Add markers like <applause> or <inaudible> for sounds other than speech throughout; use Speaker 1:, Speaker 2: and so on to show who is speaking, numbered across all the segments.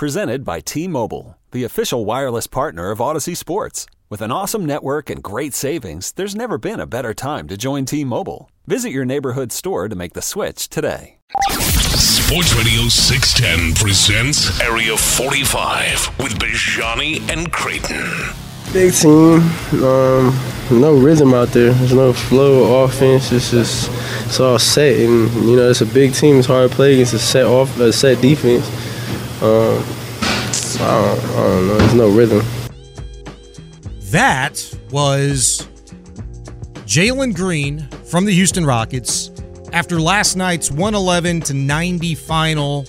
Speaker 1: Presented by T Mobile, the official wireless partner of Audacy Sports. With an awesome network and great savings, there's never been a better time to join T Mobile. Visit your neighborhood store to make the switch today.
Speaker 2: Sports Radio 610 presents Area 45 with Bijani and Creighton.
Speaker 3: Big team, um, no rhythm out there. There's no flow of offense. It's just it's all set, and you know it's a big team. It's hard to play against a set off a set defense. Um, I don't, I don't know. There's no rhythm.
Speaker 4: That was Jalen Green from the Houston Rockets after last night's 111 to 90 final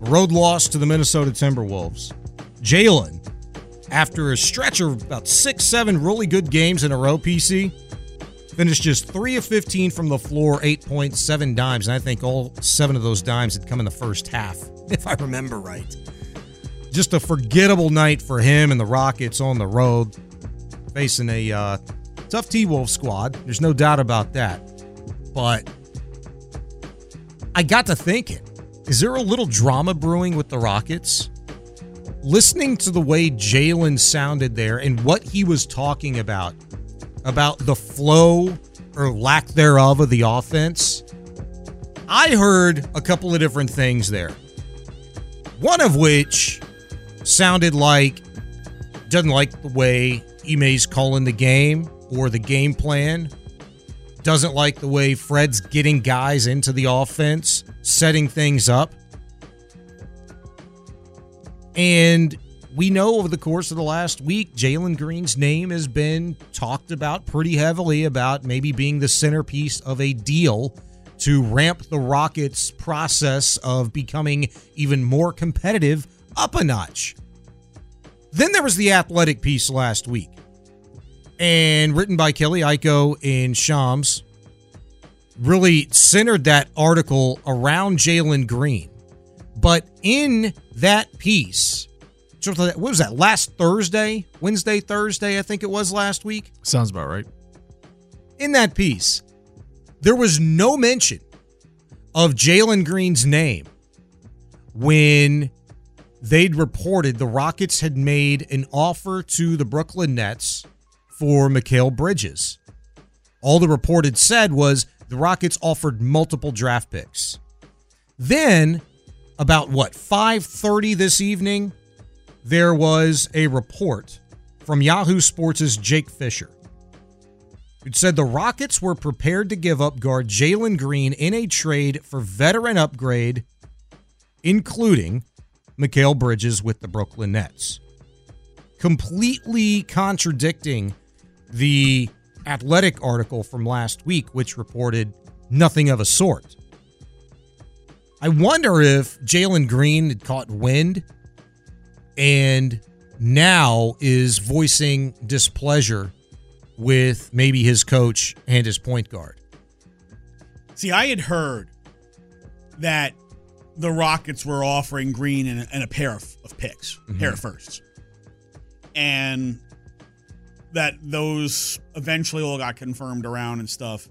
Speaker 4: road loss to the Minnesota Timberwolves. Jalen, after a stretch of about six, seven really good games in a row, PC, finished just three of 15 from the floor, 8.7 dimes. And I think all seven of those dimes had come in the first half, <laughs> if I remember right. Just a forgettable night for him and the Rockets on the road, facing a uh, tough T Wolf squad. There's no doubt about that. But I got to thinking is there a little drama brewing with the Rockets? Listening to the way Jalen sounded there and what he was talking about, about the flow or lack thereof of the offense, I heard a couple of different things there. One of which sounded like doesn't like the way Ime's calling the game or the game plan. Doesn't like the way Fred's getting guys into the offense, setting things up. And we know over the course of the last week, Jalen Green's name has been talked about pretty heavily about maybe being the centerpiece of a deal to ramp the Rockets' process of becoming even more competitive up a notch. Then there was the athletic piece last week, and written by Kelly Iko in Shams, really centered that article around Jalen Green. But in that piece, what was that, last Thursday, Wednesday, Thursday, I think it was last week?
Speaker 5: Sounds about right.
Speaker 4: In that piece, there was no mention of Jalen Green's name when they'd reported the Rockets had made an offer to the Brooklyn Nets for Mikal Bridges. All the report had said was the Rockets offered multiple draft picks. Then, about what, 5:30 this evening, there was a report from Yahoo Sports' Jake Fisher. It said the Rockets were prepared to give up guard Jalen Green in a trade for veteran upgrade, including Mikal Bridges with the Brooklyn Nets. Completely contradicting the athletic article from last week, which reported nothing of a sort. I wonder if Jalen Green had caught wind and now is voicing displeasure with maybe his coach and his point guard.
Speaker 6: See, I had heard that the Rockets were offering Green and a, and a pair of, of picks, mm-hmm. pair of firsts, and that those eventually all got confirmed around and stuff.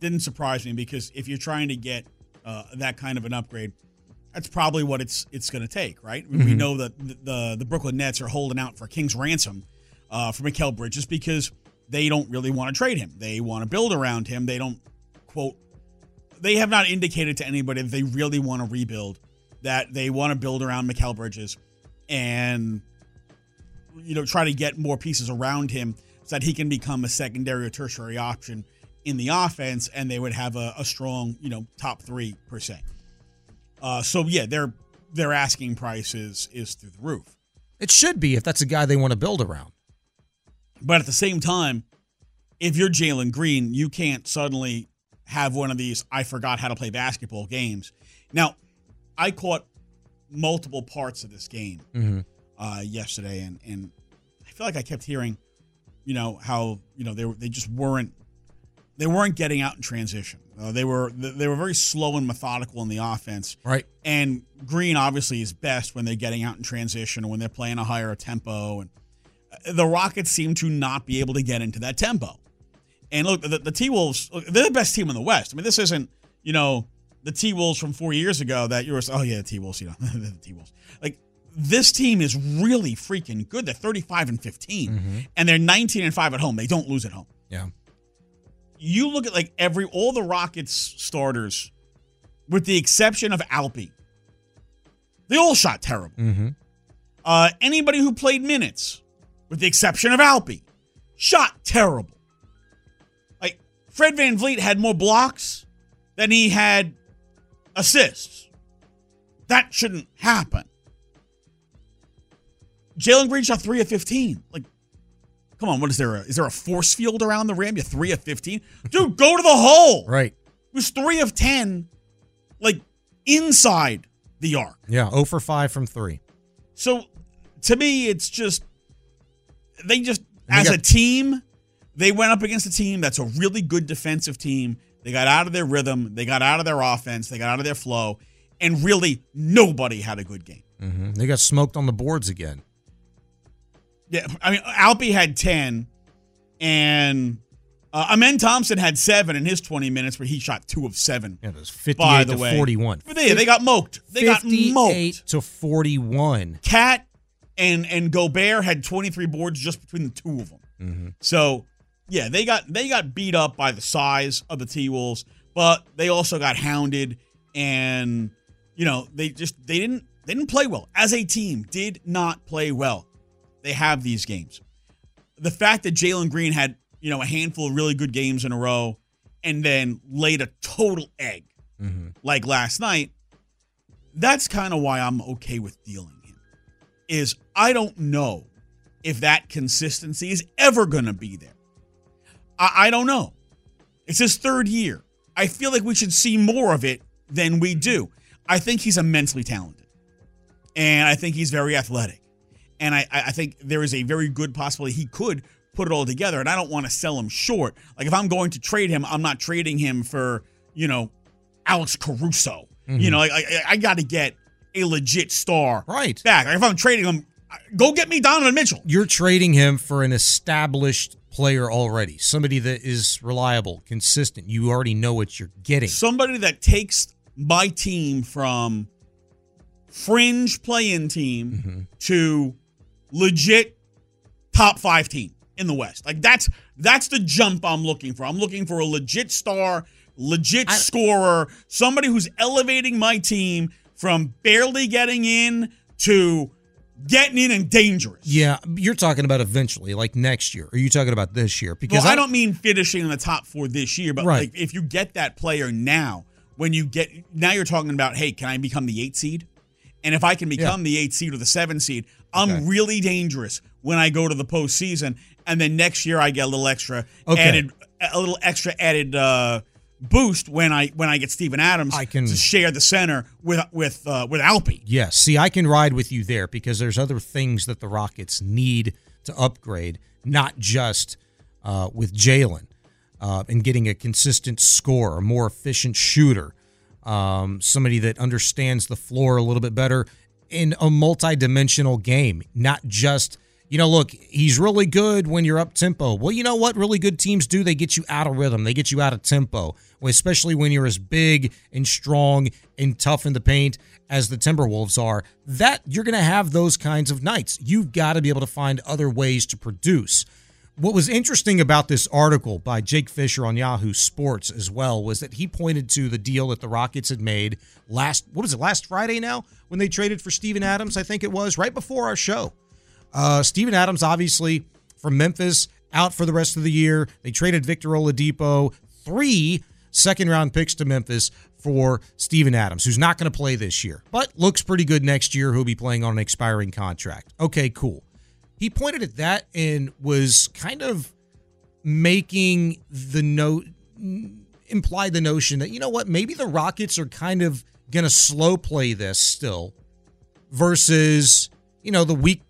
Speaker 6: Didn't surprise me because if you're trying to get uh, that kind of an upgrade, that's probably what it's it's going to take, right? Mm-hmm. We know that the, the, the Brooklyn Nets are holding out for King's ransom uh, for Mikal Bridges because they don't really want to trade him. They want to build around him. They don't quote. They have not indicated to anybody they really want to rebuild. That they want to build around Mikal Bridges, and you know try to get more pieces around him so that he can become a secondary or tertiary option in the offense, and they would have a, a strong you know top three per se. Uh, so yeah, their their asking price is is through the roof.
Speaker 4: It should be if that's a guy they want to build around.
Speaker 6: But at the same time, if you're Jalen Green, you can't suddenly have one of these I forgot how to play basketball games. Now, I caught multiple parts of this game mm-hmm. uh, yesterday, and and I feel like I kept hearing, you know, how you know they were they just weren't they weren't getting out in transition. Uh, they were they were very slow and methodical in the offense.
Speaker 4: Right.
Speaker 6: And Green obviously is best when they're getting out in transition or when they're playing a higher tempo. And uh, the Rockets seem to not be able to get into that tempo. And look, the, the T Wolves they're the best team in the West. I mean, this isn't you know the T Wolves from four years ago that you were oh yeah the T Wolves you know <laughs> the T Wolves like this team is really freaking good. They're 35 and 15, and they're 19 and 5 at home. They don't lose at home.
Speaker 4: Yeah.
Speaker 6: You look at like every all the Rockets starters, with the exception of Alpi, they all shot terrible.
Speaker 4: Mm-hmm.
Speaker 6: Uh, anybody who played minutes, with the exception of Alpi, shot terrible. Like Fred VanVleet had more blocks than he had assists. That shouldn't happen. Jalen Green shot three of 15. Like, come on, what is there? A, is there a force field around the rim? You're three of 15? Dude, go to the hole.
Speaker 4: Right.
Speaker 6: It was three of 10, like inside the arc.
Speaker 4: Yeah. 0 for 5 from three.
Speaker 6: So to me, it's just they just
Speaker 4: And
Speaker 6: as
Speaker 4: they
Speaker 6: a team, they went up against a team that's a really good defensive team. They got out of their rhythm, they got out of their offense, they got out of their flow, and really nobody had a good game.
Speaker 4: hmm They got smoked on the boards again.
Speaker 6: Yeah, I mean, Alpi had ten, and uh, Amen Thompson had seven in his twenty minutes, where he shot two of seven.
Speaker 4: Yeah, it was 58
Speaker 6: By the
Speaker 4: to
Speaker 6: way,
Speaker 4: 41.
Speaker 6: But they, they got moked. They got moked.
Speaker 4: to 41.
Speaker 6: KAT and and Gobert had 23 boards just between the two of them.
Speaker 4: Mm-hmm.
Speaker 6: So yeah, they got they got beat up by the size of the T Wolves, but they also got hounded and you know they just they didn't they didn't play well as a team. Did not play well. They have these games. The fact that Jalen Green had you know a handful of really good games in a row and then laid a total egg
Speaker 4: Mm-hmm.
Speaker 6: like last night, that's kind of why I'm okay with dealing him. Is I don't know if that consistency is ever going to be there. I, I don't know. It's his third year. I feel like we should see more of it than we do. I think he's immensely talented, and I think he's very athletic, and I, I I think there is a very good possibility he could put it all together. And I don't want to sell him short. Like if I'm going to trade him, I'm not trading him for you know Alex Caruso. You mm-hmm. know, like, I, I got to get a legit star
Speaker 4: Right.
Speaker 6: back. Like if I'm trading him, go get me Donovan Mitchell.
Speaker 4: You're trading him for an established player already, somebody that is reliable, consistent. You already know what you're getting.
Speaker 6: Somebody that takes my team from fringe play-in team mm-hmm. to legit top five team in the West. Like that's that's the jump I'm looking for. I'm looking for a legit star, legit scorer, somebody who's elevating my team from barely getting in to getting in and dangerous.
Speaker 4: Yeah, you're talking about eventually, like next year. Are you talking about this year? Because
Speaker 6: Well, I don't mean finishing in the top four this year, but
Speaker 4: Right.
Speaker 6: like if you get that player now, when you get now you're talking about, hey, can I become the eight seed? And if I can become the eight seed or the seven seed, I'm
Speaker 4: Okay.
Speaker 6: really dangerous when I go to the postseason. And then next year I get a little extra
Speaker 4: Okay.
Speaker 6: added a little extra added uh boost when I when I get Steven Adams
Speaker 4: I can-
Speaker 6: to share the center with with uh, with Alpi.
Speaker 4: Yes. See, I can ride with you there because there's other things that the Rockets need to upgrade, not just uh, with Jalen uh, and getting a consistent score, a more efficient shooter, um, somebody that understands the floor a little bit better in a multi-dimensional game, not just. You know, look, he's really good when you're up tempo. Well, you know what really good teams do? They get you out of rhythm. They get you out of tempo, especially when you're as big and strong and tough in the paint as the Timberwolves are. That you're going to have those kinds of nights. You've got to be able to find other ways to produce. What was interesting about this article by Jake Fisher on Yahoo Sports as well was that he pointed to the deal that the Rockets had made last what was it last Friday now when they traded for Steven Adams I think it was right before our show. Uh, Steven Adams, obviously from Memphis, out for the rest of the year. They traded Victor Oladipo, three second round picks to Memphis for Steven Adams, who's not going to play this year, but looks pretty good next year. Who'll be playing on an expiring contract. Okay, cool. He pointed at that and was kind of making the note imply the notion that you know what maybe the Rockets are kind of going to slow play this still versus you know the week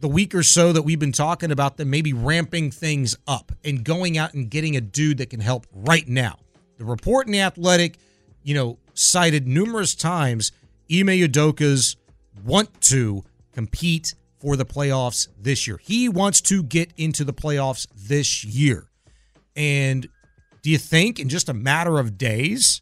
Speaker 4: the week or so that we've been talking about them maybe ramping things up and going out and getting a dude that can help right now. The report in the Athletic, you know, cited numerous times Ime Udoka's want to compete for the playoffs this year. He wants to get into the playoffs this year. And do you think in just a matter of days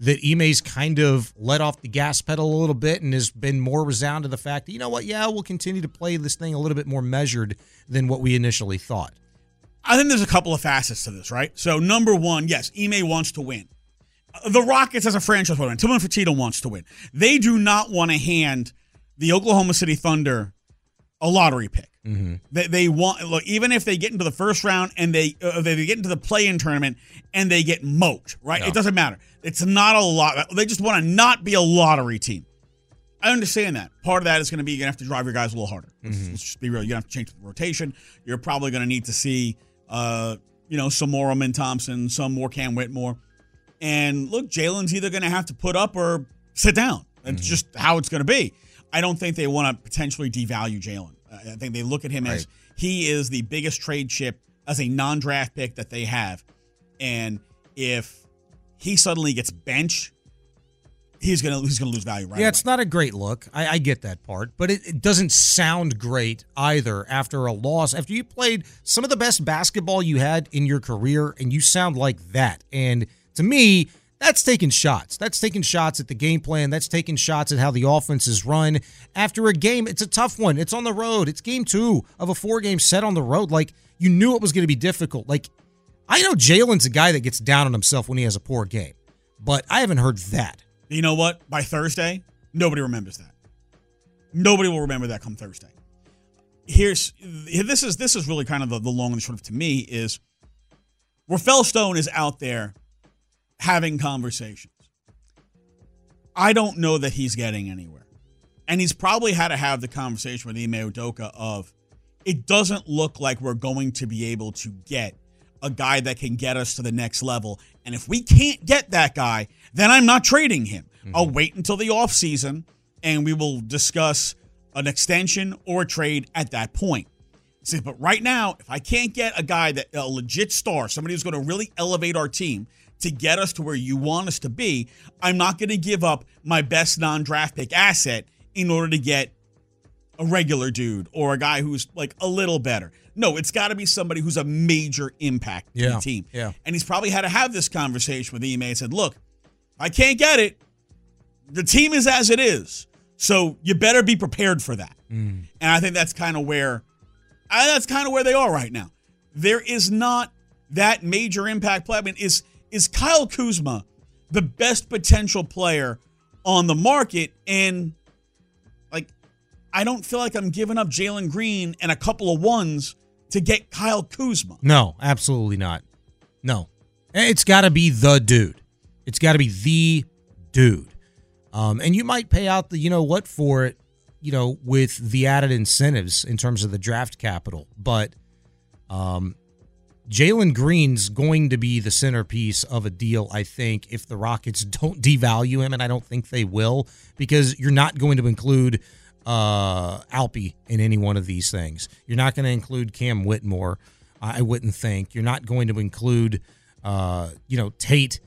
Speaker 4: that Ime's kind of let off the gas pedal a little bit and has been more resound to the fact that, you know what, yeah, we'll continue to play this thing a little bit more measured than what we initially thought?
Speaker 6: I think there's a couple of facets to this, right? So, number one, yes, Ime wants to win. The Rockets, as a franchise, want to win. Tillman Fertitta wants to win. They do not want to hand the Oklahoma City Thunder a lottery pick. Mm-hmm. They, they want look even if they get into the first round and they uh, they get into the play-in tournament and they get moked, right? Yeah. It doesn't matter. It's not a lot. They just want to not be a lottery team. I understand that. Part of that is going to be you're going to have to drive your guys a little harder. Let's, mm-hmm. let's just be real. You're going to have to change the rotation. You're probably going to need to see, uh, you know, some more Amen Thompson, some more Cam Whitmore. And look, Jalen's either going to have to put up or sit down. That's mm-hmm. just how it's going to be. I don't think they want to potentially devalue Jalen. I think they look at him right. as he is the biggest trade chip as a non-draft pick that they have, and if he suddenly gets benched, he's gonna he's gonna lose value right.
Speaker 4: Yeah,
Speaker 6: away.
Speaker 4: it's not a great look. I, I get that part, but it, it, doesn't sound great either after a loss. After you played some of the best basketball you had in your career, and you sound like that. And to me, that's taking shots. That's taking shots at the game plan. That's taking shots at how the offense is run. After a game, it's a tough one. It's on the road. It's game two of a four game set on the road. Like, you knew it was going to be difficult. Like, I know Jalen's a guy that gets down on himself when he has a poor game, but I haven't heard that.
Speaker 6: You know what? By Thursday, nobody remembers that. Nobody will remember that come Thursday. Here's this is this is really kind of the, the long and short of to me is Rafael Stone is out there having conversations. I don't know that he's getting anywhere. And he's probably had to have the conversation with Ime Udoka of it doesn't look like we're going to be able to get a guy that can get us to the next level. And if we can't get that guy, then I'm not trading him. Mm-hmm. I'll wait until the offseason and we will discuss an extension or a trade at that point. See, but right now, if I can't get a guy that a legit star, somebody who's going to really elevate our team, to get us to where you want us to be, I'm not going to give up my best non draft pick asset in order to get a regular dude or a guy who's like a little better. No, it's got to be somebody who's a major impact yeah, to the team.
Speaker 4: Yeah.
Speaker 6: And he's probably had to have this conversation with Ime and said, look, I can't get it. The team is as it is. So you better be prepared for that. Mm. And I think that's kind of where that's kind of where they are right now. There is not that major impact play. I mean, is is Kyle Kuzma the best potential player on the market? And like, I don't feel like I'm giving up Jalen Green and a couple of ones to get Kyle Kuzma.
Speaker 4: No, absolutely not. No, it's got to be the dude. It's got to be the dude. Um, and you might pay out the you know what for it, you know, with the added incentives in terms of the draft capital. But um, Jalen Green's going to be the centerpiece of a deal, I think, if the Rockets <laughs> don't devalue him, and I don't think they will, because you're not going to include uh, Alpi in any one of these things. You're not going to include Cam Whitmore, I wouldn't think. You're not going to include, uh, you know, Tate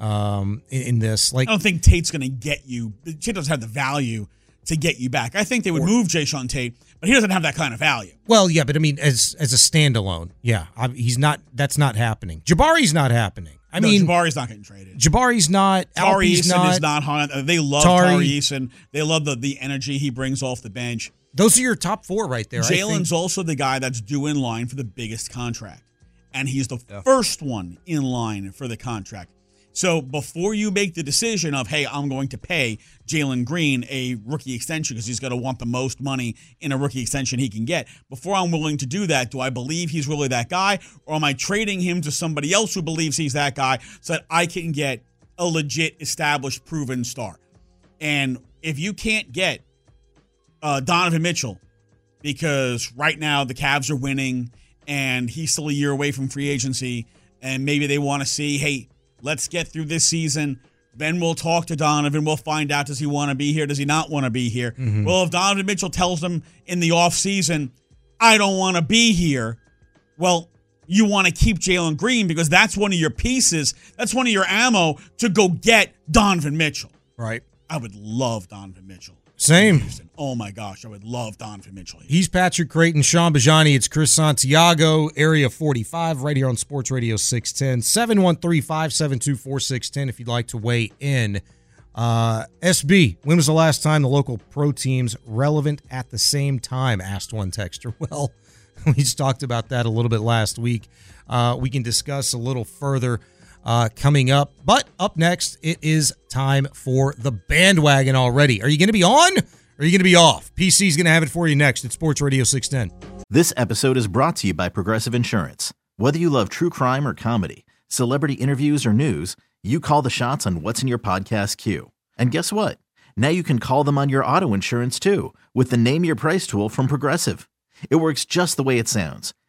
Speaker 4: um, in, in, this. Like,
Speaker 6: I don't think Tate's going to get you. Tate doesn't have the value to get you back. I think they would or, move Jae'Sean Tate, but he doesn't have that kind of value.
Speaker 4: Well, yeah, but I mean, as as a standalone, yeah, I, he's not. That's not happening. Jabari's not happening. I
Speaker 6: no,
Speaker 4: mean,
Speaker 6: Jabari's not getting traded.
Speaker 4: Jabari's not.
Speaker 6: Tari
Speaker 4: Eason
Speaker 6: not, is not. Uh, they love Tari, Tari Eason. They love the the energy he brings off the bench.
Speaker 4: Those are your top four right there.
Speaker 6: Jalen's also the guy that's due in line for the biggest contract, and he's the yeah. first one in line for the contract. So before you make the decision of, hey, I'm going to pay Jalen Green a rookie extension because he's going to want the most money in a rookie extension he can get, before I'm willing to do that, do I believe he's really that guy? Or am I trading him to somebody else who believes he's that guy so that I can get a legit, established, proven star? And if you can't get uh, Donovan Mitchell, because right now the Cavs are winning and he's still a year away from free agency, and maybe they want to see, hey, Let's get through this season. Then we'll talk to Donovan. We'll find out does he want to be here? Does he not want to be here? Mm-hmm. Well, if Donovan Mitchell tells them in the offseason, I don't want to be here, well, you want to keep Jalen Green because that's one of your pieces. That's one of your ammo to go get Donovan Mitchell.
Speaker 4: Right.
Speaker 6: I would love Donovan Mitchell.
Speaker 4: Same.
Speaker 6: Oh my gosh, I would love Donovan Mitchell. here.
Speaker 4: He's Patrick Creighton, Shaun Bijani. It's Chris Santiago, Area 45, right here on Sports Radio 610. 713 572 4610 if you'd like to weigh in. Uh, SB, when was the last time the local pro teams relevant at the same time? Asked one texter. <laughs> Well, <laughs> we just talked about that a little bit last week. Uh, we can discuss a little further uh, coming up. But up next, it is time for the bandwagon already. Are you going to be on or are you going to be off? PC's going to have it for you next at Sports Radio 610.
Speaker 5: This episode is brought to you by Progressive Insurance. Whether you love true crime or comedy, celebrity interviews or news, you call the shots on what's in your podcast queue. And guess what? Now you can call them on your auto insurance too with the Name Your Price tool from Progressive. It works just the way it sounds.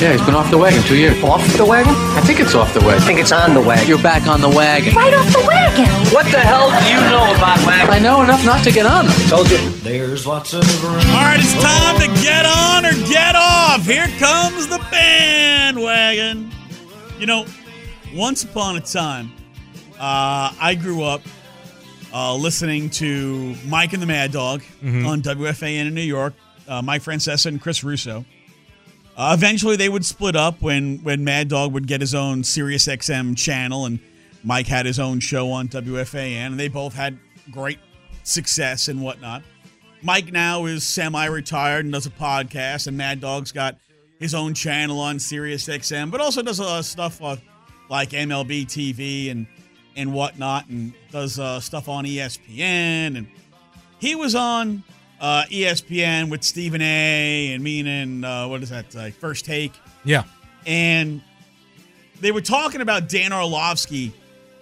Speaker 7: Yeah, he's been off the wagon two years.
Speaker 8: Off the wagon?
Speaker 7: I think it's off the wagon.
Speaker 8: I think it's on the wagon.
Speaker 7: You're back on the wagon.
Speaker 9: Right off the wagon.
Speaker 8: What the hell do you know about wagons?
Speaker 7: I know enough not to get on them.
Speaker 8: Told you. There's lots of room.
Speaker 6: All right, it's time to get on or get off. Here comes the bandwagon. You know, once upon a time, uh, I grew up uh, listening to Mike and the Mad Dog on WFAN in New York. Uh, Mike Francesa and Chris Russo. Uh, eventually, they would split up when when Mad Dog would get his own Sirius XM channel, and Mike had his own show on WFAN, and they both had great success and whatnot. Mike now is semi-retired and does a podcast, and Mad Dog's got his own channel on Sirius XM, but also does a lot of stuff uh, like MLB TV and and whatnot, and does uh, stuff on ESPN. And he was on uh, ESPN with Stephen A. and me and uh, what is that? Like First Take
Speaker 4: Yeah.
Speaker 6: and they were talking about Dan Orlovsky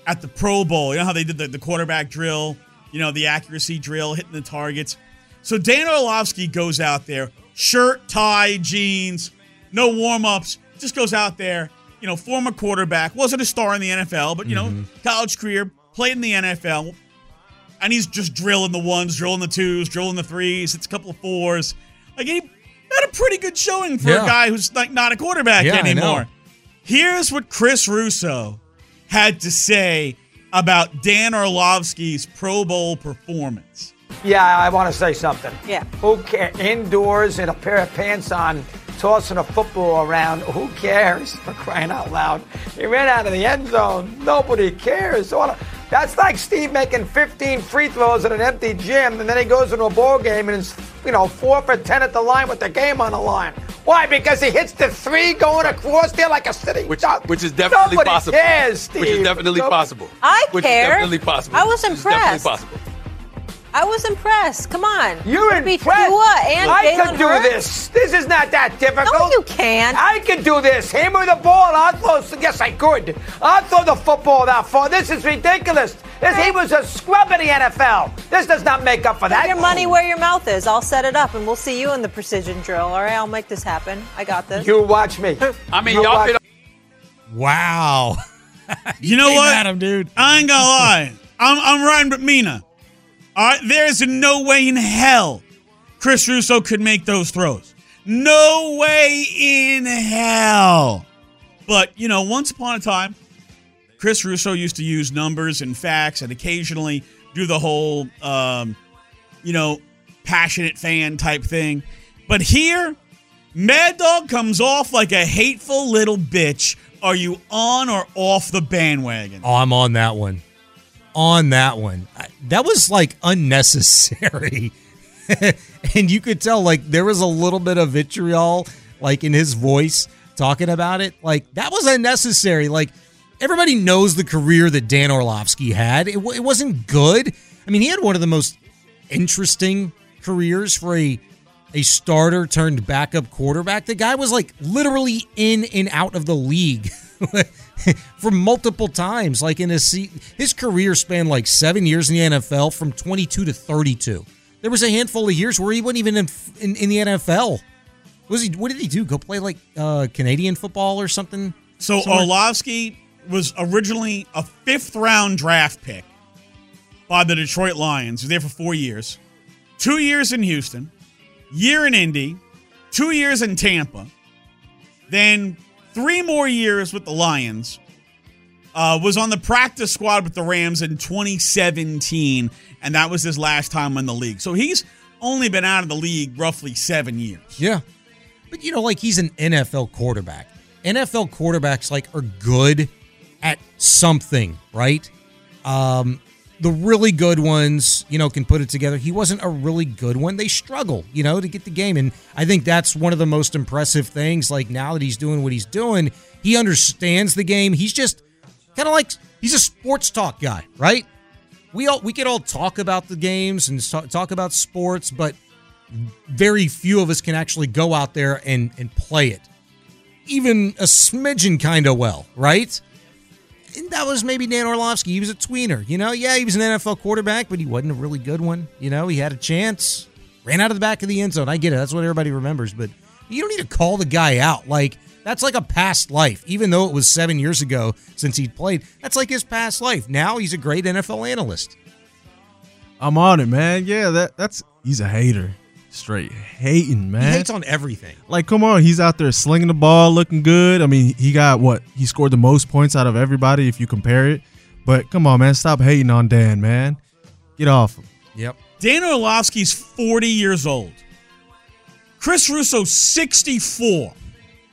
Speaker 6: at the Pro Bowl. You know how they did the, the quarterback drill, you know, the accuracy drill, hitting the targets. So Dan Orlovsky goes out there, shirt, tie, jeans, no warm ups, just goes out there, you know, former quarterback, wasn't a star in the NFL, but, you know, college career, played in the NFL. And he's just drilling the ones, drilling the twos, drilling the threes, it's a couple of fours. Like, he had a pretty good showing for
Speaker 4: Yeah.
Speaker 6: a guy who's like not a quarterback
Speaker 4: Yeah,
Speaker 6: anymore. Here's what Chris Russo had to say about Dan Orlovsky's Pro Bowl performance.
Speaker 10: Yeah, I want to say something.
Speaker 9: Yeah.
Speaker 10: Who cares? Indoors in a pair of pants on, tossing a football around. Who cares? For crying out loud. He ran out of the end zone. Nobody cares. All of- That's like Steve making 15 free throws at an empty gym, and then he goes into a ball game and is, you know, four for 10 at the line with the game on the line. Why? Because he hits the three going across there like a city
Speaker 11: Which, which is definitely
Speaker 10: Nobody
Speaker 11: possible.
Speaker 10: Cares, Steve.
Speaker 11: Which is definitely
Speaker 10: Nobody-
Speaker 11: possible.
Speaker 9: I
Speaker 11: which
Speaker 9: care.
Speaker 11: Is definitely possible.
Speaker 9: I was
Speaker 11: Which is definitely
Speaker 9: impressed.
Speaker 11: possible.
Speaker 9: I was impressed. Come on.
Speaker 10: You're
Speaker 9: Could be
Speaker 10: impressed.
Speaker 9: Tua uh, and
Speaker 10: I
Speaker 9: Jalen
Speaker 10: can do
Speaker 9: Hurts.
Speaker 10: this. This is not that difficult.
Speaker 9: No, you can't.
Speaker 10: I can do this. Hammer the ball. I'll throw. Yes, I could. I'll throw the football that far. This is ridiculous. This, he was a scrub in the NFL. This does not make up for that.
Speaker 9: Put your money where your mouth is. I'll set it up, and we'll see you in the precision drill. All right, I'll make this happen. I got this.
Speaker 10: You watch me. <laughs>
Speaker 11: I mean,
Speaker 10: You
Speaker 11: y'all
Speaker 10: watch-
Speaker 11: hit
Speaker 4: Wow. <laughs>
Speaker 6: You know
Speaker 4: Came
Speaker 6: what?
Speaker 4: at him, dude.
Speaker 6: I ain't gonna lie. I'm, I'm riding with Mina. There's no way in hell Chris Russo could make those throws. No way in hell. But, you know, once upon a time, Chris Russo used to use numbers and facts and occasionally do the whole, um, you know, passionate fan type thing. But here, Mad Dog comes off like a hateful little bitch. Are you on or off the bandwagon?
Speaker 4: Oh, I'm on that one. On that one. That was like unnecessary. <laughs> and you could tell like there was a little bit of vitriol like in his voice talking about it. Like that was unnecessary. Like everybody knows the career that Dan Orlovsky had. It, w- it wasn't good. I mean, he had one of the most interesting careers for a a starter turned backup quarterback. The guy was like literally in and out of the league <laughs> <laughs> for multiple times. Like in his his career spanned like seven years in the NFL, from 22 to 32. There was a handful of years where he wasn't even in in, in the NFL. Was he? What did he do? Go play like uh, Canadian football or something?
Speaker 6: So
Speaker 4: Somewhere-
Speaker 6: Orlovsky was originally a fifth round draft pick by the Detroit Lions. He was there for four years. Two years in Houston, year in Indy, two years in Tampa, then three more years with the Lions. Uh, was on the practice squad with the Rams in 2017, and that was his last time in the league. So he's only been out of the league roughly seven years.
Speaker 4: Yeah. But you know, like he's an NFL quarterback. NFL quarterbacks like are good at something, right? Um the really good ones, you know, can put it together. He wasn't a really good one. They struggle, you know, to get the game. And I think that's one of the most impressive things. Like now that he's doing what he's doing, he understands the game. He's just kind of like he's a sports talk guy, right? We all we could all talk about the games and talk, talk about sports, but very few of us can actually go out there and and play it even a smidgen kind of well right and that was maybe dan orlovsky. He was a tweener you know? Yeah he was an nfl quarterback but he wasn't a really good one. You know he had a chance ran out of the back of the end zone. I get it. That's what everybody remembers. But you don't need to call the guy out. Like that's like a past life. Even though it was seven years ago since he played that's like his past life. Now he's a great nfl analyst.
Speaker 11: I'm on it, man. Yeah, that that's he's a hater. Straight hating, man.
Speaker 4: he hates on everything
Speaker 11: Like, come on, he's out there slinging the ball, looking good. I mean, he got what? He scored the most points out of everybody if you compare it. But come on, man, stop hating on Dan, man. Get off him.
Speaker 4: yep
Speaker 6: Dan Orlovsky's 40 years old. Chris Russo, 64.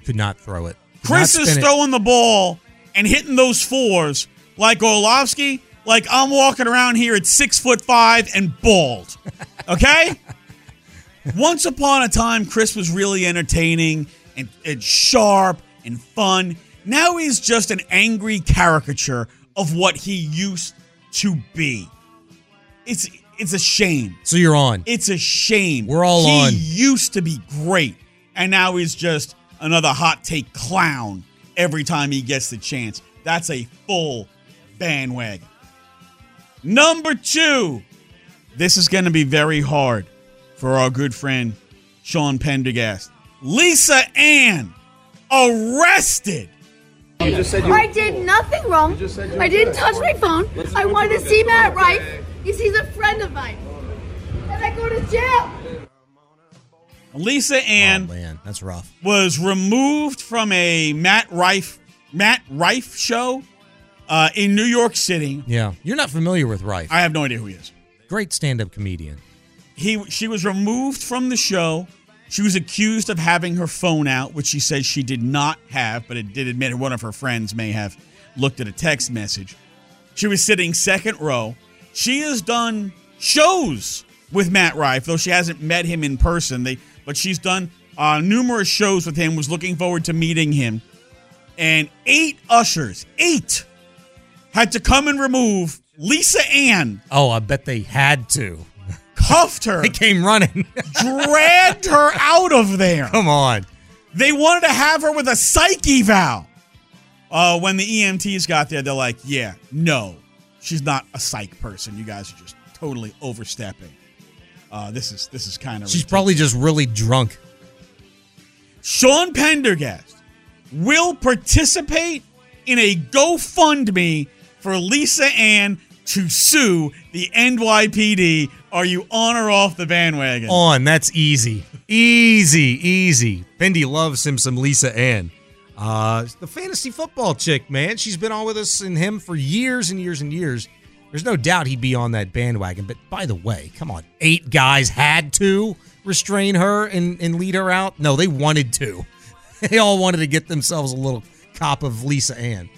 Speaker 4: could not throw it Could
Speaker 6: Chris is
Speaker 4: spin it.
Speaker 6: throwing the ball and hitting those fours like Orlovsky, like I'm walking around here at six foot five and bald. Okay? <laughs> Once upon a time, Chris was really entertaining and, and sharp and fun. Now he's just an angry caricature of what he used to be. It's it's a shame.
Speaker 4: So you're on.
Speaker 6: It's a shame.
Speaker 4: We're all
Speaker 6: he
Speaker 4: on.
Speaker 6: used to be great, and now he's just another hot take clown every time he gets the chance. That's a full bandwagon. Number two, this is going to be very hard for our good friend Sean Pendergast. Lisa Ann arrested.
Speaker 12: I did nothing wrong. I didn't touch my phone. I wanted to see Matt Rife. He's, he's a friend of mine. And I go to jail.
Speaker 6: Lisa Ann
Speaker 4: Oh, man, that's rough.
Speaker 6: was removed from a Matt Rife Matt Rife show uh, in New York City.
Speaker 4: Yeah, you're not familiar with Rife.
Speaker 6: I have no idea who he is.
Speaker 4: Great stand-up comedian.
Speaker 6: He she was removed from the show. She was accused of having her phone out, which she says she did not have, but it did admit one of her friends may have looked at a text message. She was sitting second row. She has done shows with Matt Rife, though she hasn't met him in person. They, but she's done uh, numerous shows with him. Was looking forward to meeting him. And eight ushers, eight, had to come and remove Lisa Ann,
Speaker 4: Oh, I bet they had to.
Speaker 6: Cuffed her,
Speaker 4: They came running. <laughs>
Speaker 6: dragged her out of there.
Speaker 4: Come on.
Speaker 6: They wanted to have her with a psyche eval. Uh, when the EMTs got there, they're like, yeah, no, she's not a psych person. You guys are just totally overstepping. Uh, this is this is kind of
Speaker 4: She's probably just really drunk.
Speaker 6: Sean Pendergast will participate in a GoFundMe for Lisa Ann to sue the NYPD. Are you on or off the bandwagon?
Speaker 4: On. That's easy. Easy, easy. Fendi loves him some Lisa Ann. Uh, the fantasy football chick, man. She's been on with us and him for years and years and years. There's no doubt he'd be on that bandwagon. But by the way, come on. Eight guys had to restrain her and, and lead her out. No, they wanted to. <laughs> They all wanted to get themselves a little cop of Lisa Ann.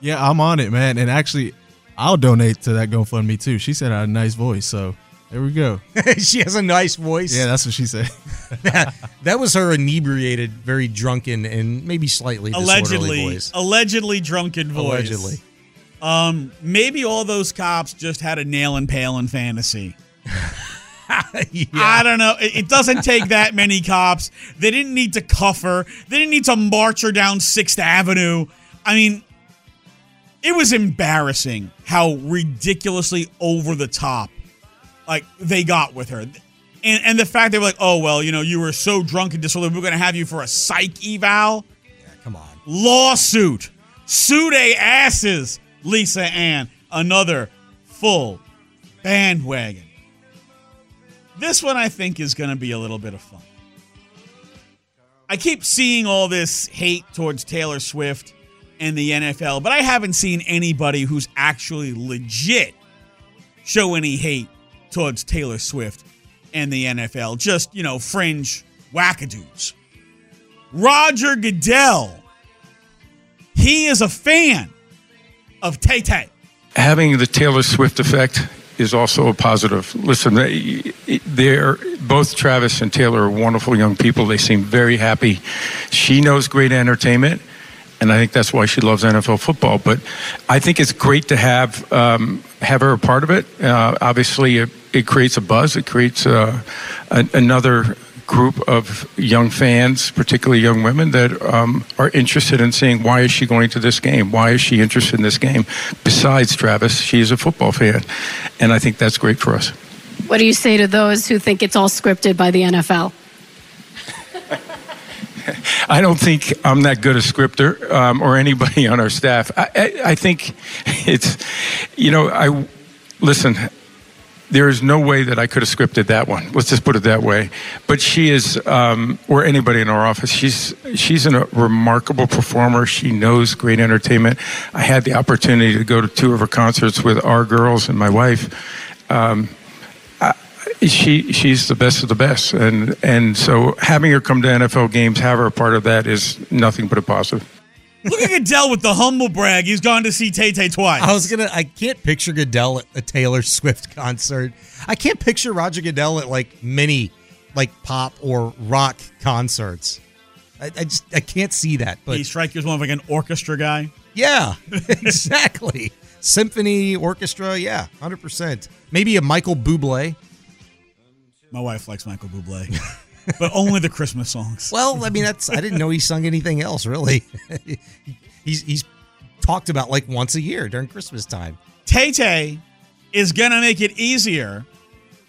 Speaker 11: Yeah, I'm on it, man. And actually, I'll donate to that GoFundMe too. She said I had a nice voice, so There we go. <laughs>
Speaker 4: she has a nice voice.
Speaker 11: Yeah, that's what she said. <laughs>
Speaker 4: that, that was her inebriated, very drunken, and maybe slightly
Speaker 6: allegedly
Speaker 4: voice.
Speaker 6: allegedly drunken voice.
Speaker 4: Allegedly.
Speaker 6: Um, maybe all those cops just had a nail and pail in fantasy. <laughs> I don't know. It, it doesn't take that many cops. They didn't need to cuff her. They didn't need to march her down Sixth Avenue. I mean, it was embarrassing how ridiculously over the top like they got with her. And, and the fact they were like, oh well, you know, you were so drunk and disorderly, we're gonna have you for a psych eval.
Speaker 4: Yeah, come on.
Speaker 6: Lawsuit. Sue they asses, Lisa Ann. Another full bandwagon. This one I think is gonna be a little bit of fun. I keep seeing all this hate towards Taylor Swift and the NFL, but I haven't seen anybody who's actually legit show any hate towards Taylor Swift and the NFL. Just, you know, fringe wackadoos. Roger Goodell, he is a fan of Tay Tay.
Speaker 13: Having the Taylor Swift effect is also a positive. Listen, they're both Travis and Taylor are wonderful young people. They seem very happy. She knows great entertainment, and I think that's why she loves NFL football. But I think it's great to have um, have her a part of it. Uh, obviously, it, it creates a buzz. It creates uh, another group of young fans, particularly young women, that um, are interested in seeing why is she going to this game? Why is she interested in this game? Besides Travis, she is a football fan, and I think that's great for us.
Speaker 14: What do you say to those who think it's all scripted by the NFL? <laughs>
Speaker 13: I don't think I'm that good a scripter um, or anybody on our staff. I, I, I think it's, you know, I listen. There is no way that I could have scripted that one. Let's just put it that way. But she is, um, or anybody in our office, she's she's a remarkable performer. She knows great entertainment. I had the opportunity to go to two of her concerts with our girls and my wife. Um, she she's the best of the best, and and so having her come to NFL games, have her a part of that is nothing but a positive.
Speaker 6: Look at Goodell with the humble brag. He's gone to see Tay Tay twice.
Speaker 4: I was gonna. I can't picture Goodell at a Taylor Swift concert. I can't picture Roger Goodell at like many, like pop or rock concerts. I, I just I can't see that. But
Speaker 6: he strike you as more of like an orchestra guy.
Speaker 4: yeah, <laughs> exactly. Symphony orchestra. Yeah, hundred percent. Maybe a Michael Bublé.
Speaker 6: My wife likes Michael Bublé, <laughs> but only the Christmas songs.
Speaker 4: Well, I mean, that's I didn't know he sung anything else really. <laughs> he's he's talked about like once a year during Christmas time.
Speaker 6: Tay Tay is going to make it easier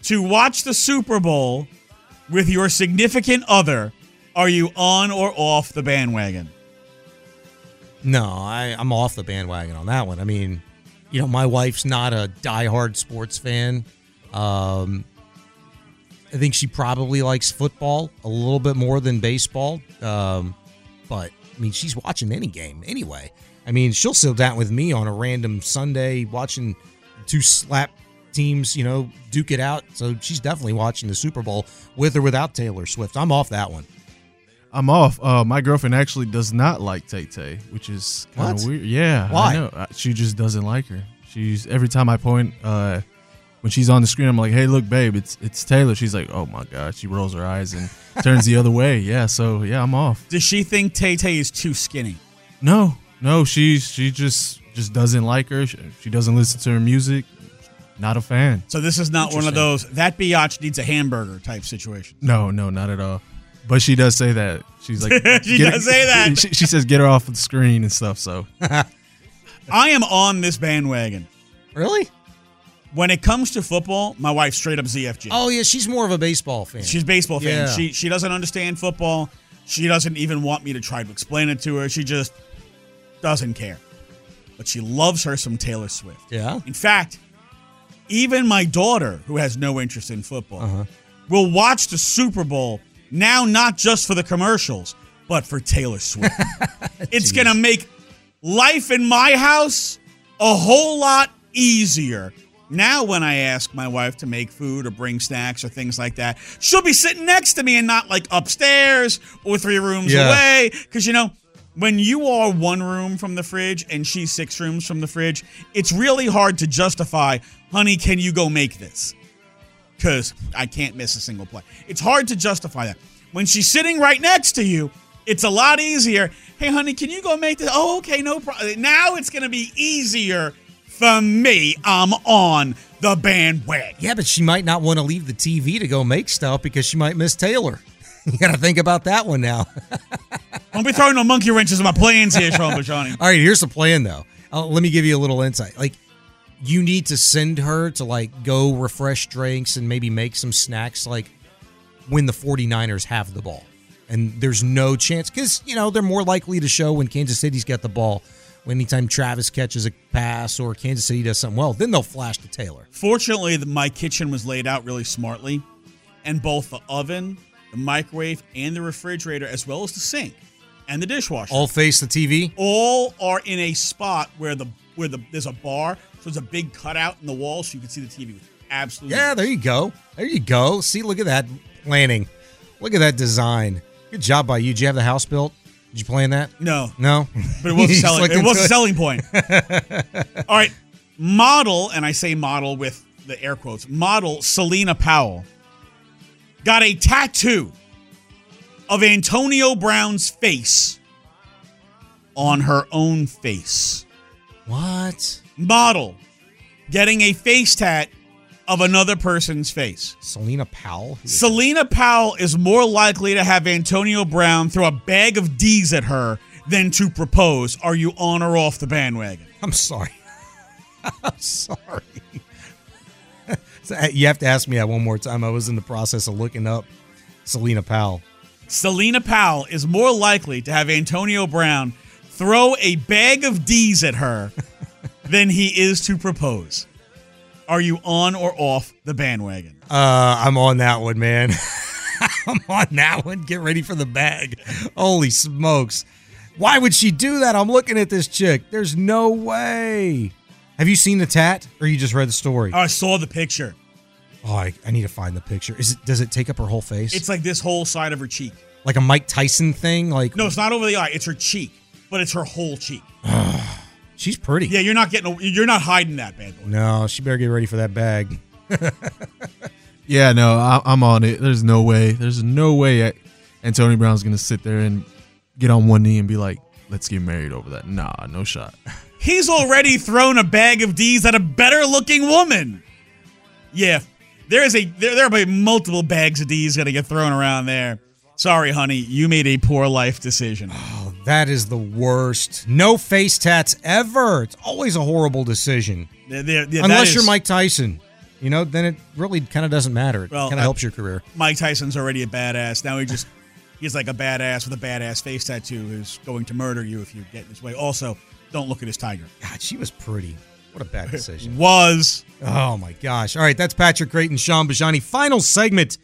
Speaker 6: to watch the Super Bowl with your significant other. Are you on or off the bandwagon?
Speaker 4: No, I, I'm off the bandwagon on that one. I mean, you know, my wife's not a diehard sports fan. Um, I think she probably likes football a little bit more than baseball. Um, but I mean, she's watching any game anyway. I mean, she'll sit down with me on a random Sunday watching two slap teams, you know, duke it out. So she's definitely watching the Super Bowl with or without Taylor Swift. I'm off that one.
Speaker 11: I'm off. Uh, my girlfriend actually does not like Tay Tay, which is kind of weird. Yeah,
Speaker 4: Why?
Speaker 11: I know. Uh, She just doesn't like her. She's every time I point uh, when she's on the screen, I'm like, "Hey, look, babe, it's it's Taylor." She's like, "Oh my god!" She rolls her eyes and <laughs> turns the other way. Yeah, so yeah, I'm off.
Speaker 6: Does she think Tay Tay is too skinny?
Speaker 11: No, no, she she just just doesn't like her. She, she doesn't listen to her music. Not a fan.
Speaker 6: So this is not one of those that biatch needs a hamburger type situation.
Speaker 11: No, no, not at all. But she does say that. She's like, <laughs>
Speaker 6: She
Speaker 11: "Get-
Speaker 6: does say that. <laughs>
Speaker 11: She, she says, "Get her off the screen and stuff." So
Speaker 6: I am on this bandwagon.
Speaker 4: Really?
Speaker 6: When it comes to football, my wife's straight up ZFG.
Speaker 4: Oh yeah, she's more of a baseball fan.
Speaker 6: She's a baseball fan.
Speaker 4: Yeah.
Speaker 6: She she doesn't understand football. She doesn't even want me to try to explain it to her. She just doesn't care. But she loves her some Taylor Swift.
Speaker 4: Yeah.
Speaker 6: In fact, even my daughter, who has no interest in football,
Speaker 4: Uh-huh.
Speaker 6: will watch the Super Bowl now not just for the commercials, but for Taylor Swift. <laughs> it's going to make life in my house a whole lot easier. Now, when I ask my wife to make food or bring snacks or things like that, she'll be sitting next to me and not like upstairs or three rooms
Speaker 4: Yeah.
Speaker 6: away. Because, you know, when you are one room from the fridge and she's six rooms from the fridge, it's really hard to justify, honey, can you go make this? because I can't miss a single play. It's hard to justify that. When she's sitting right next to you, it's a lot easier. Hey, honey, can you go make this? Oh, okay, no problem. Now it's going to be easier for me. I'm on the bandwagon.
Speaker 4: Yeah, but she might not want to leave the TV to go make stuff because she might miss Taylor. <laughs> You got to think about that one now. <laughs>
Speaker 6: Don't be throwing no monkey wrenches in my plans here, Shaun Bijani.
Speaker 4: All right, here's the plan though. Uh, let me give you a little insight. Like, you need to send her to like go refresh drinks and maybe make some snacks like when the 49ers have the ball. And there's no chance because, you know, they're more likely to show when Kansas City's got the ball. Anytime Travis catches a pass or Kansas City does something well, then they'll flash to Taylor.
Speaker 6: Fortunately, the, my kitchen was laid out really smartly, and both the oven, the microwave, and the refrigerator, as well as the sink and the dishwasher,
Speaker 4: All face the TV.
Speaker 6: all are in a spot where the where the there's a bar, so there's a big cutout in the wall, so you can see the TV absolutely.
Speaker 4: Yeah, there you go. There you go. See, look at that planning. Look at that design. Good job by you. Do you have the house built? Did you plan that?
Speaker 6: No.
Speaker 4: No.
Speaker 6: but it was <laughs> a selling. It was a selling point. <laughs> All right, model, and I say model with the air quotes. Model Selena Powell got a tattoo of Antonio Brown's face on her own face.
Speaker 4: What?
Speaker 6: Model getting a face tat of another person's face.
Speaker 4: Selena Powell.
Speaker 6: Selena Powell is more likely to have Antonio Brown throw a bag of D's at her than to propose. Are you on or off the bandwagon?
Speaker 4: I'm sorry. <laughs> I'm sorry. <laughs> So, you have to ask me that one more time. I was in the process of looking up Selena Powell.
Speaker 6: Selena Powell is more likely to have Antonio Brown throw a bag of D's at her <laughs> than he is to propose. Are you on or off the bandwagon?
Speaker 4: Uh, I'm on that one, man. <laughs> I'm on that one. Get ready for the bag. Holy smokes. Why would she do that? I'm looking at this chick. There's no way. Have you seen the tat or you just read the story?
Speaker 6: I saw the picture.
Speaker 4: Oh, I, I need to find the picture. Is it does it take up her whole face?
Speaker 6: It's like this whole side of her cheek.
Speaker 4: like a Mike Tyson thing? Like
Speaker 6: No, it's not over the eye. It's her cheek, but it's her whole cheek. <sighs> <sighs>
Speaker 4: she's pretty.
Speaker 6: Yeah, you're not getting. You're not hiding that bad boy.
Speaker 4: No, she better get ready for that bag. <laughs>
Speaker 11: Yeah, no, I, I'm on it. There's no way. There's no way I, Antonio Brown's gonna sit there and get on one knee and be like, "Let's get married over that." Nah, no shot. <laughs>
Speaker 6: He's already thrown a bag of D's at a better looking woman. Yeah, there is a there there will be multiple bags of D's gonna get thrown around there. Sorry, honey, you made a poor life decision.
Speaker 4: Oh, that is the worst. No face tats ever. It's always a horrible decision.
Speaker 6: There- there- yeah,
Speaker 4: Unless
Speaker 6: is-
Speaker 4: you're Mike Tyson. You know, then it really kind of doesn't matter. It
Speaker 6: Well,
Speaker 4: kind of
Speaker 6: I-
Speaker 4: helps your career.
Speaker 6: Mike Tyson's already a badass. Now he just he's like a badass with a badass face tattoo who's going to murder you if you get in his way. Also, don't look at his tiger.
Speaker 4: God, she was pretty. What a bad <laughs> decision.
Speaker 6: Was.
Speaker 4: Oh my gosh. All right, that's Patrick Creighton, Shaun Bijani. Final segment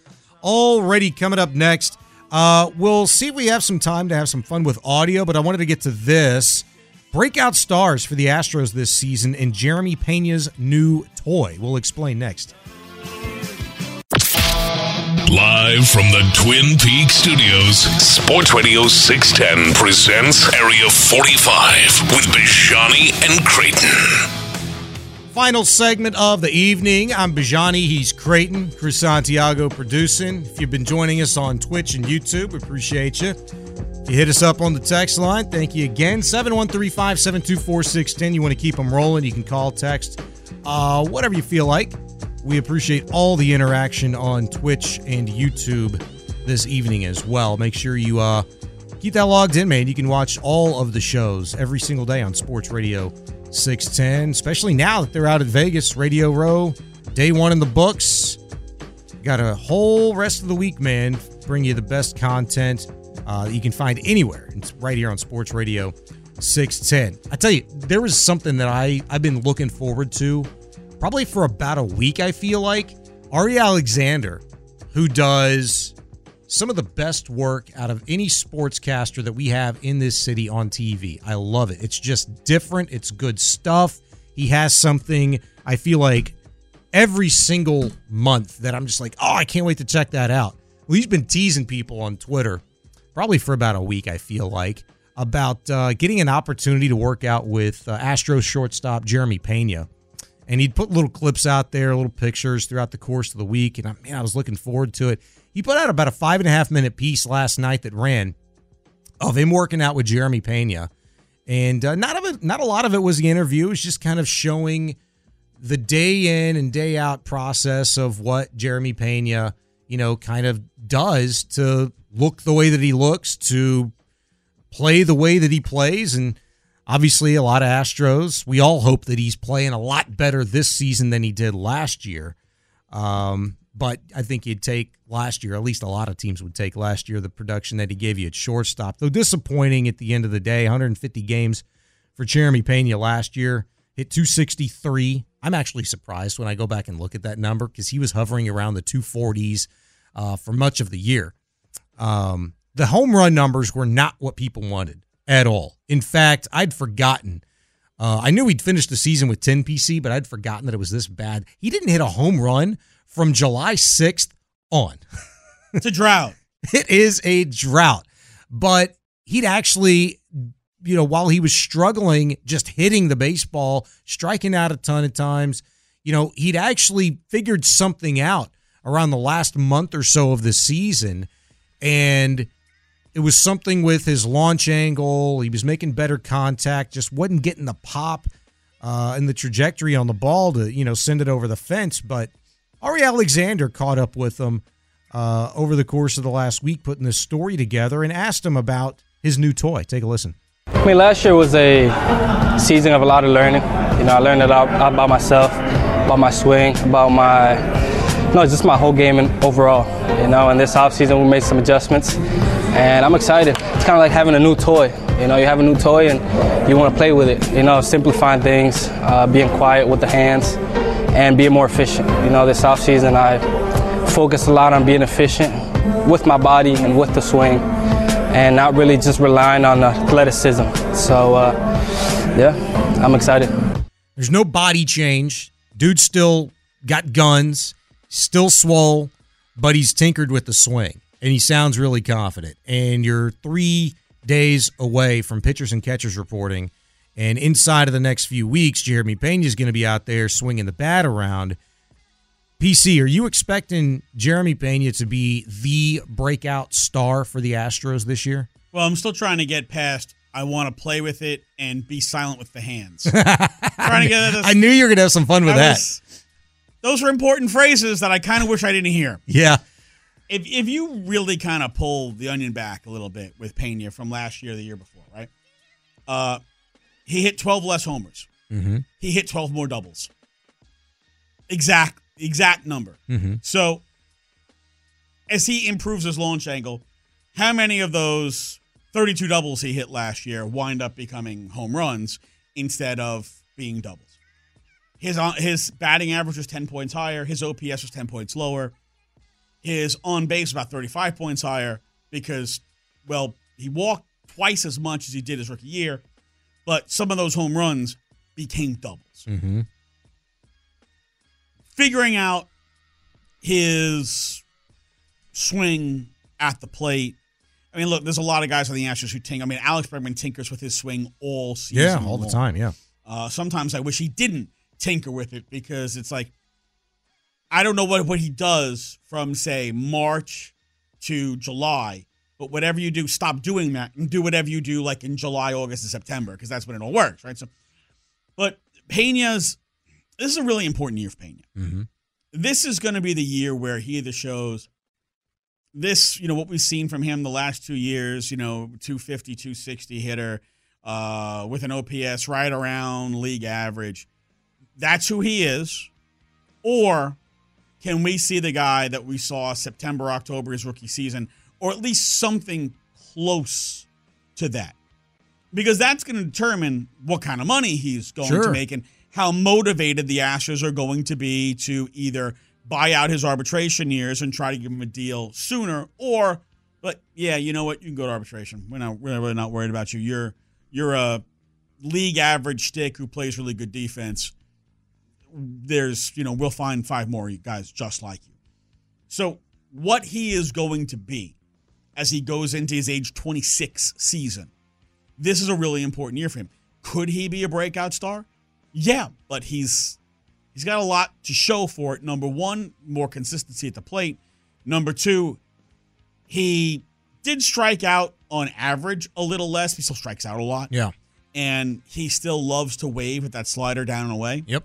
Speaker 4: already coming up next. Uh, we'll see if we have some time to have some fun with audio, but I wanted to get to this. Breakout stars for the Astros this season and Jeremy Peña's new toy. We'll explain next.
Speaker 2: Live from the Twin Peak studios, Sports Radio 610 presents Area 45 with Bijani and Creighton.
Speaker 4: Final segment of the evening. I'm Bijani. He's Creighton. Chris Santiago producing. If you've been joining us on Twitch and YouTube, appreciate you. If you hit us up on the text line, thank you again. 713 572 610. You want to keep them rolling, you can call, text, uh, whatever you feel like. We appreciate all the interaction on Twitch and YouTube this evening as well. Make sure you uh, keep that logged in, man. You can watch all of the shows every single day on Sports Radio 610, especially now that they're out at Vegas, Radio Row, day one in the books. Got a whole rest of the week, man. Bring you the best content uh, you can find anywhere. It's right here on Sports Radio 610. I tell you, there was something that I, I've been looking forward to probably for about a week, I feel like. Ari Alexander, who does some of the best work out of any sportscaster that we have in this city on TV. I love it. It's just different, it's good stuff. He has something I feel like every single month that I'm just like, oh, I can't wait to check that out. Well, he's been teasing people on Twitter probably for about a week, I feel like, about uh, getting an opportunity to work out with uh, Astros shortstop Jeremy Peña. and he'd put little clips out there, little pictures throughout the course of the week. And I, man, I was looking forward to it. He put out about a five and a half minute piece last night that ran of him working out with Jeremy Peña, and uh, not of it, not a lot of it was the interview. It was just kind of showing the day in and day out process of what Jeremy Peña, you know, kind of does to look the way that he looks, to play the way that he plays, and Obviously, a lot of Astros. We all hope that he's playing a lot better this season than he did last year. Um, but I think you'd take last year, at least a lot of teams would take last year, the production that he gave you at shortstop. Though disappointing at the end of the day, 150 games for Jeremy Peña last year, hit 263. I'm actually surprised when I go back and look at that number because he was hovering around the 240s uh, for much of the year. Um, the home run numbers were not what people wanted at all. In fact, I'd forgotten. Uh, I knew he'd finished the season with 10 PC, but I'd forgotten that it was this bad. He didn't hit a home run from July 6th on. <laughs>
Speaker 6: It's a drought.
Speaker 4: it is a drought. But he'd actually, you know, while he was struggling just hitting the baseball, striking out a ton of times, you know, he'd actually figured something out around the last month or so of the season. And it was something with his launch angle. He was making better contact, just wasn't getting the pop uh, and the trajectory on the ball to you know send it over the fence. But Ari Alexander caught up with him uh, over the course of the last week, putting this story together, and asked him about his new toy. Take a listen.
Speaker 15: I mean, last year was a season of a lot of learning. You know, I learned a lot about myself, about my swing, about my no, it's just my whole game and overall. You know, and this offseason we made some adjustments and I'm excited. It's kind of like having a new toy. You know, you have a new toy and you want to play with it. You know, simplifying things, uh, being quiet with the hands, and being more efficient. You know, this offseason I focused a lot on being efficient with my body and with the swing, and not really just relying on athleticism. So, uh, yeah, I'm excited.
Speaker 4: There's no body change. Dude still got guns, still swole, but he's tinkered with the swing and he sounds really confident. And you're three days away from pitchers and catchers reporting. And inside of the next few weeks, Jeremy Peña is going to be out there swinging the bat around. PC, are you expecting Jeremy Peña to be the breakout star for the Astros this year?
Speaker 6: Well, I'm still trying to get past. I want to play with it and be silent with the hands. <laughs> trying to get
Speaker 4: I knew you were going to have some fun with I that. Was,
Speaker 6: those are important phrases that I kind of wish I didn't hear.
Speaker 4: Yeah
Speaker 6: if if you really kind of pull the onion back a little bit with Pena from last year, the year before, right? Uh, he hit 12 less homers.
Speaker 4: Mm-hmm.
Speaker 6: He hit 12 more doubles. Exact exact number.
Speaker 4: Mm-hmm.
Speaker 6: So as he improves his launch angle, how many of those 32 doubles he hit last year wind up becoming home runs instead of being doubles? His uh, his batting average was 10 points higher. His OPS was 10 points lower his on base about 35 points higher because, well, he walked twice as much as he did his rookie year, but some of those home runs became doubles.
Speaker 4: Mm-hmm.
Speaker 6: Figuring out his swing at the plate. I mean, look, there's a lot of guys on the Astros who tinker. I mean, Alex Bregman tinkers with his swing all season.
Speaker 4: Yeah, all long. the time. Yeah.
Speaker 6: Uh, sometimes I wish he didn't tinker with it because it's like I don't know what, what he does from, say, March to July, but whatever you do, stop doing that and do whatever you do like in July, August, and September, because that's when it all works, right? So, but Peña's, this is a really important year for Peña.
Speaker 4: Mm-hmm.
Speaker 6: This is going to be the year where he either shows this, you know, what we've seen from him the last two years, you know, 250, 260 hitter uh, with an OPS right around league average. That's who he is. Or can we see the guy that we saw September, October, his rookie season, or at least something close to that? Because that's going to determine what kind of money he's going
Speaker 4: sure.
Speaker 6: to make and how motivated the Astros are going to be to either buy out his arbitration years and try to give him a deal sooner, or, but yeah, you know what, you can go to arbitration. We're not we're really not worried about you. You're you're a league average stick who plays really good defense there's, you know, we'll find five more guys just like you. So, what he is going to be as he goes into his age 26 season, this is a really important year for him. Could he be a breakout star? Yeah, but he's He's got a lot to show for it. Number one, more consistency at the plate. Number two, he did strike out on average a little less. He still strikes out a lot.
Speaker 4: Yeah.
Speaker 6: And he still loves to wave with that slider down and away.
Speaker 4: Yep.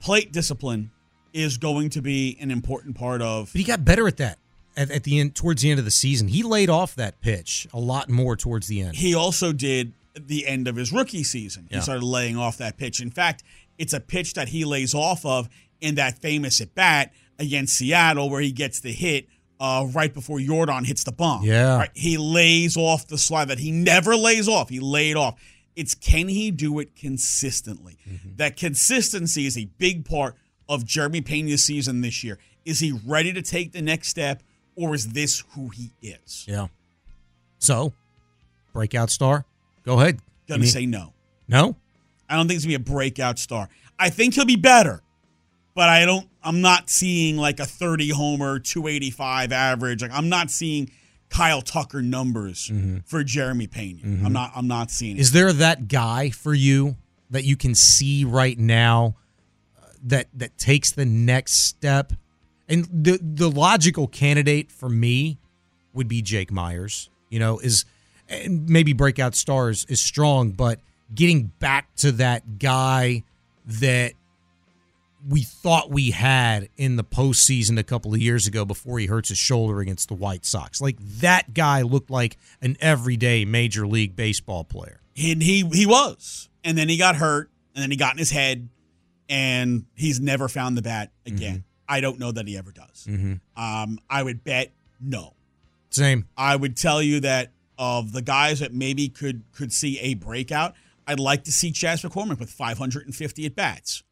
Speaker 6: Plate discipline is going to be an important part of.
Speaker 4: But he got better at that at, at the end, towards the end of the season. He laid off that pitch a lot more towards the end.
Speaker 6: He also did the end of his rookie season. He started laying off that pitch. In fact, it's a pitch that he lays off of in that famous at bat against Seattle where he gets the hit uh, right before Jordan hits the bomb.
Speaker 4: Yeah.
Speaker 6: Right? He lays off the slide that he never lays off. He laid off. It's can he do it consistently?
Speaker 4: Mm-hmm.
Speaker 6: That consistency is a big part of Jeremy Peña's season this year. Is he ready to take the next step or is this who he is?
Speaker 4: Yeah. So, breakout star. Go ahead.
Speaker 6: Gonna say no.
Speaker 4: no.
Speaker 6: I don't think he's gonna be a breakout star. I think he'll be better, but I don't. I'm not seeing like a 30 homer, 285 average. Like I'm not seeing Kyle Tucker numbers for Jeremy Peña. I'm not. I'm not seeing it.
Speaker 4: Is there that guy for you that you can see right now uh, that that takes the next step? And the the logical candidate for me would be Jake Meyers. You know, is and maybe breakout stars is strong, but getting back to that guy that we thought we had in the postseason a couple of years ago before he hurts his shoulder against the White Sox. Like that guy looked like an everyday major league baseball player.
Speaker 6: And he he was, and then he got hurt, and then he got in his head, and he's never found the bat mm-hmm. again. I don't know that he ever does.
Speaker 4: Mm-hmm.
Speaker 6: Um, I would bet no.
Speaker 4: Same.
Speaker 6: I would tell you that of the guys that maybe could could see a breakout, I'd like to see Chas McCormick with 550 at bats,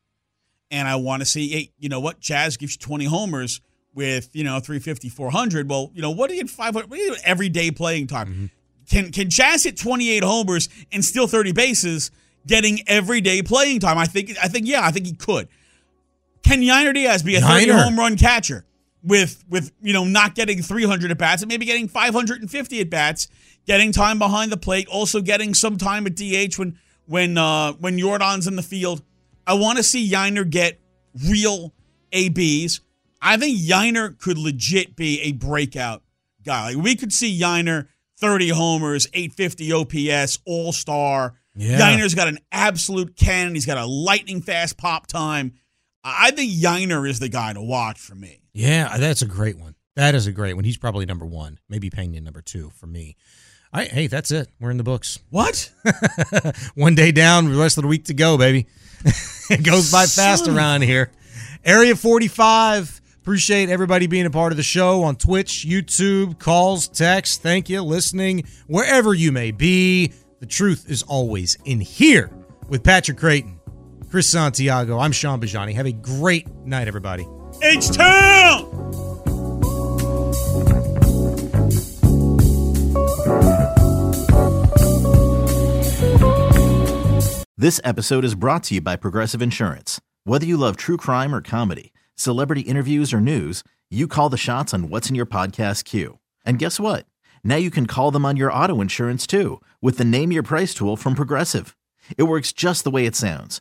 Speaker 6: and I want to see, hey, you know what? Chas gives you 20 homers with you know 350, 400. Well, you know what do you get 500? What do you get everyday playing time? Can can Chas hit 28 homers and steal 30 bases, getting everyday playing time? I think I think yeah, I think he could. Can Yainer Diaz be a 30
Speaker 4: Yainer.
Speaker 6: home run catcher with with you know not getting 300 at bats and maybe getting 550 at bats, getting time behind the plate, also getting some time at DH when when uh when Jordan's in the field. I want to see Yainer get real ABs. I think Yainer could legit be a breakout guy. Like we could see Yainer 30 homers, 850 OPS, all star.
Speaker 4: Yeah.
Speaker 6: Yainer's got an absolute cannon. He's got a lightning fast pop time. I think Yainer is the guy to watch for me.
Speaker 4: Yeah, that's a great one. That is a great one. He's probably number one, maybe Peña number two for me. Right, hey, that's it. We're in the books. <laughs>
Speaker 6: What?
Speaker 4: one day down, the rest of the week to go, baby. <laughs> it goes by fast
Speaker 6: Son
Speaker 4: around here. Area 45. Appreciate everybody being a part of the show on Twitch, YouTube, calls, texts. Thank you, listening, wherever you may be. The truth is always in here with Patrick Creighton, Chris Santiago. I'm Shaun Bijani. Have a great night, everybody.
Speaker 6: H Town!
Speaker 5: This episode is brought to you by Progressive Insurance. Whether you love true crime or comedy, celebrity interviews or news, you call the shots on what's in your podcast queue. And guess what? Now you can call them on your auto insurance too with the Name Your Price tool from Progressive. It works just the way it sounds.